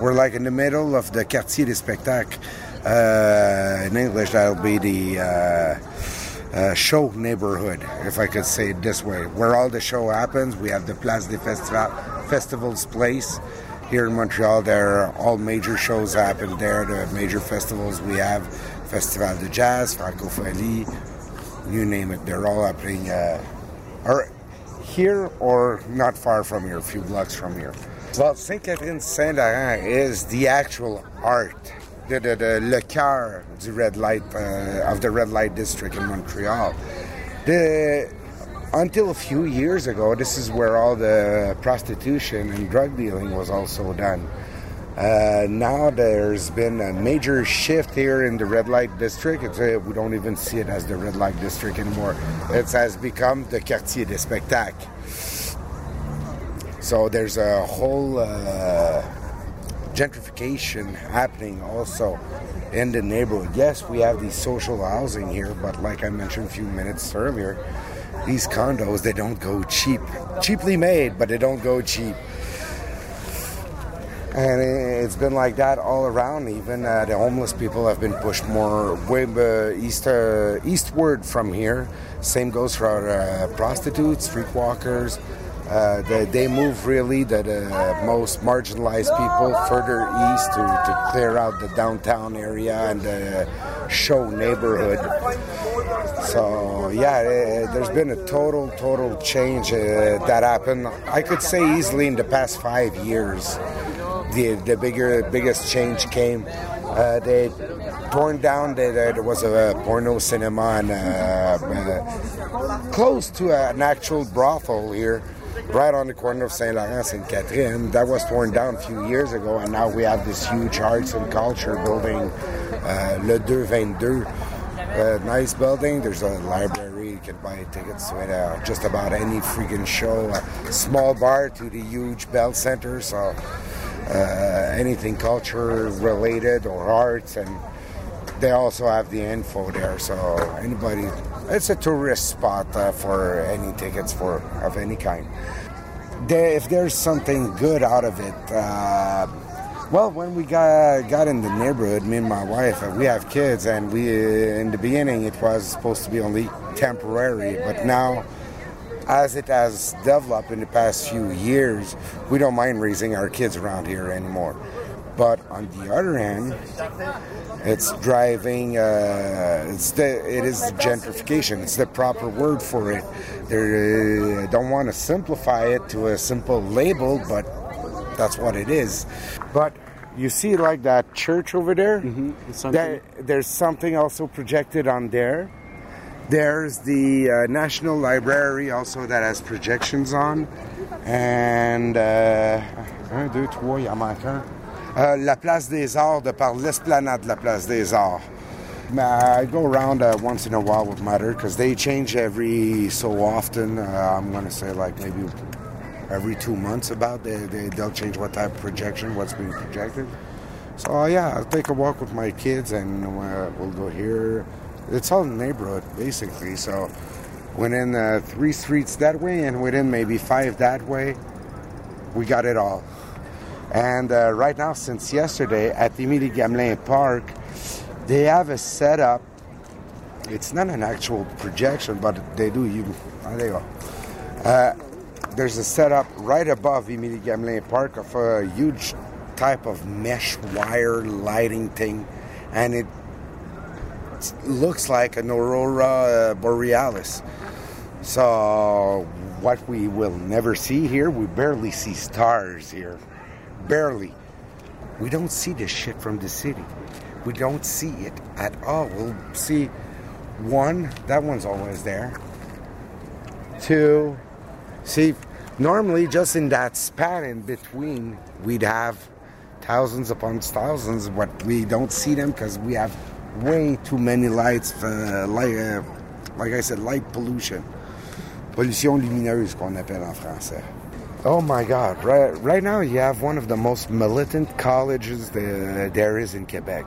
We're like in the middle of the Quartier des Spectacles. Uh, in English, that'll be the uh, uh, show neighborhood, if I could say it this way. Where all the show happens, we have the Place des Festivals, Festivals place. Here in Montreal, there are all major shows happen there. The major festivals we have Festival de Jazz, Francophonie, you name it. They're all happening uh, or here or not far from here, a few blocks from here. Well, Sainte Catherine Saint Laurent is the actual art, the, the, the le cœur du red light uh, of the red light district in Montreal. The until a few years ago, this is where all the prostitution and drug dealing was also done. Uh, now there's been a major shift here in the red light district. Uh, we don't even see it as the red light district anymore. It has become the quartier des spectacles. So there's a whole uh, gentrification happening also in the neighborhood. Yes, we have these social housing here, but like I mentioned a few minutes earlier, these condos they don't go cheap. Cheaply made but they don't go cheap. And it's been like that all around. Even uh, the homeless people have been pushed more way uh, east uh, eastward from here. Same goes for uh, prostitutes streetwalkers uh, they, move really the, the most marginalized people further east to, to clear out the downtown area and the show neighborhood so yeah, uh, there's been a total, total change uh, that happened. I could say easily in the past five years, the the bigger, biggest change came. Uh, they torn down. There was a porno cinema and uh, close to an actual brothel here. Right on the corner of Saint Laurent and Catherine. That was torn down a few years ago, and now we have this huge arts and culture building, uh, Le 222 a nice building. There's a library. You can buy tickets to uh, just about any freaking show. A small bar to the huge Bell Center. So uh, anything culture related or arts, and they also have the info there. So anybody, it's a tourist spot uh, for any tickets for of any kind. They, if there's something good out of it. Uh, well, when we got got in the neighborhood, me and my wife, uh, we have kids, and we in the beginning it was supposed to be only temporary, but now, as it has developed in the past few years, we don't mind raising our kids around here anymore. But on the other hand, it's driving. Uh, it's the it is gentrification. It's the proper word for it. They uh, don't want to simplify it to a simple label, but that's what it is. But you see, like that church over there, Mm-hmm. there there's something also projected on there. There's the uh, National Library also that has projections on. And uh, un, deux, trois, il en manque un. Uh, la Place des Arts, de par l'esplanade de la Place des Arts. I go around uh, once in a while with Mother because they change every so often. Uh, I'm going to say like maybe every two months about they, they they'll change what type of projection what's being projected so uh, yeah i'll take a walk with my kids and uh, we'll go here it's all in the neighborhood basically so within uh, three streets that way and within maybe five that way we got it all and uh, right now since yesterday at Emilie Gamelin Park they have a setup it's not an actual projection but they do you oh, there you uh, there's a setup right above Emilie Gamelin Park of a huge type of mesh wire lighting thing, and it looks like an aurora borealis. So, what we will never see here, we barely see stars here. Barely. We don't see this shit from the city. We don't see it at all. We'll see one, that one's always there. Two, See, normally just in that span in between, we'd have thousands upon thousands, but we don't see them because we have way too many lights, uh, like, uh, like I said, light pollution. Pollution lumineuse qu'on appelle en français. Oh my God! Right, right now you have one of the most militant colleges there, there is in Quebec.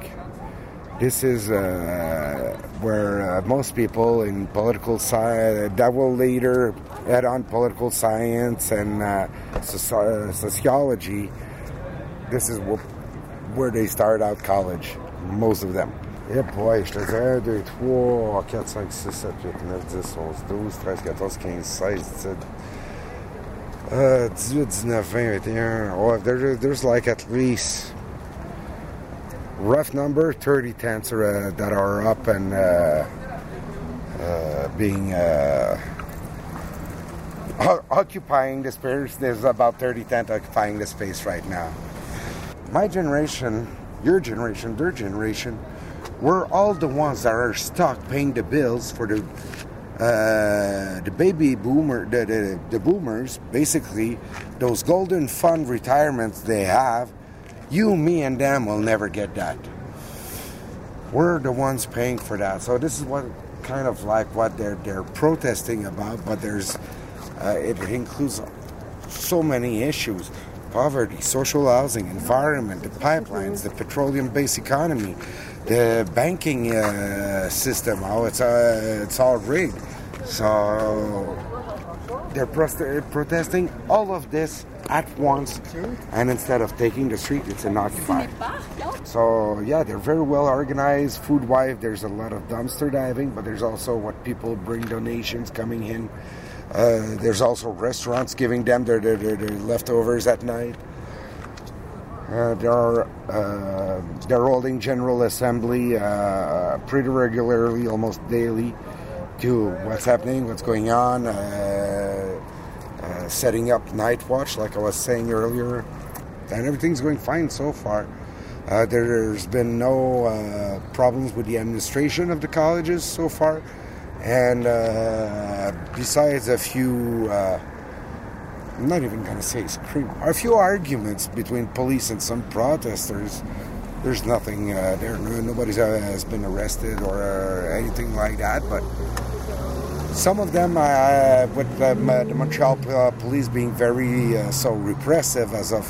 This is uh, where uh, most people in political science that will later add on political science and uh, soci- sociology. This is where they start out college, most of them. Eh boy, je te dirais 1, 2, 3, 4, 5, 6, 7, 8, 9, 10, 11, 12, 13, 14, 15, 16, 17, uh, 18, 19, 20, 21. Oh, there, there's like at least rough number 30 tents are, uh, that are up and uh, uh, being uh, occupying the space. There's about 30 tents occupying the space right now. My generation, your generation, their generation, we're all the ones that are stuck paying the bills for the uh, the baby boomer, the, the, the boomers, basically, those golden fund retirements they have, you, me, and them will never get that. We're the ones paying for that. So this is what kind of like what they're they're protesting about, but there's uh, it includes so many issues: poverty, social housing, environment, the pipelines, the petroleum-based economy, the banking uh, system. How it's uh, it's all rigged. So they're protesting all of this at once, and instead of taking the street, it's an occupy. So yeah, they're very well organized. Food wise, there's a lot of dumpster diving, but there's also what people bring donations coming in. Uh, there's also restaurants giving them their, their, their, their leftovers at night. There are uh, they're holding general assembly uh, pretty regularly, almost daily, to what's happening, what's going on, uh, uh, setting up night watch, like I was saying earlier, and everything's going fine so far. Uh, there's been no problems with the administration of the colleges so far, and besides a few, I'm not even to say scream, a few arguments between police and some protesters. There's nothing uh, there. Nobody uh, has been arrested or uh, anything like that, but some of them, uh, with the um, uh, Montreal police being very so repressive as of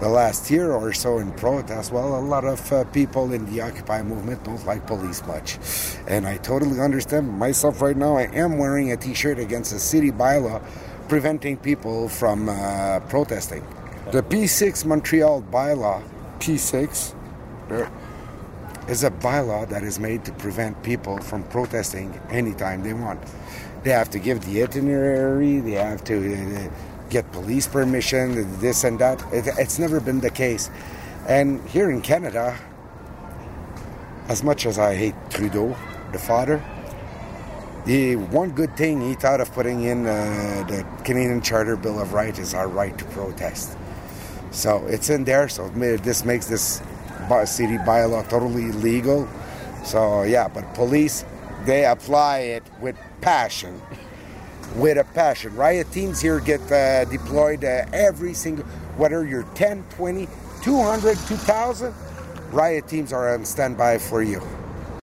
the last year or so in protest, well, a lot of uh, people in the Occupy movement don't like police much. And I totally understand. Myself, right now, I am wearing a t shirt against a city bylaw preventing people from uh, protesting. The P6 Montreal bylaw, P6, is a bylaw that is made to prevent people from protesting anytime they want. They have to give the itinerary, they have to. Uh, get police permission, this and that. It, it's never been the case. And here in Canada, as much as I hate Trudeau, the father, the one good thing he thought of putting in uh, the Canadian Charter Bill of Rights is our right to protest. So it's in there. So this makes this city bylaw totally legal. So yeah, but police they apply it with passion with a passion. Riot teams here get uh, deployed uh, every single, whether you're 10, 20, 200, 2,000, riot teams are on standby for you.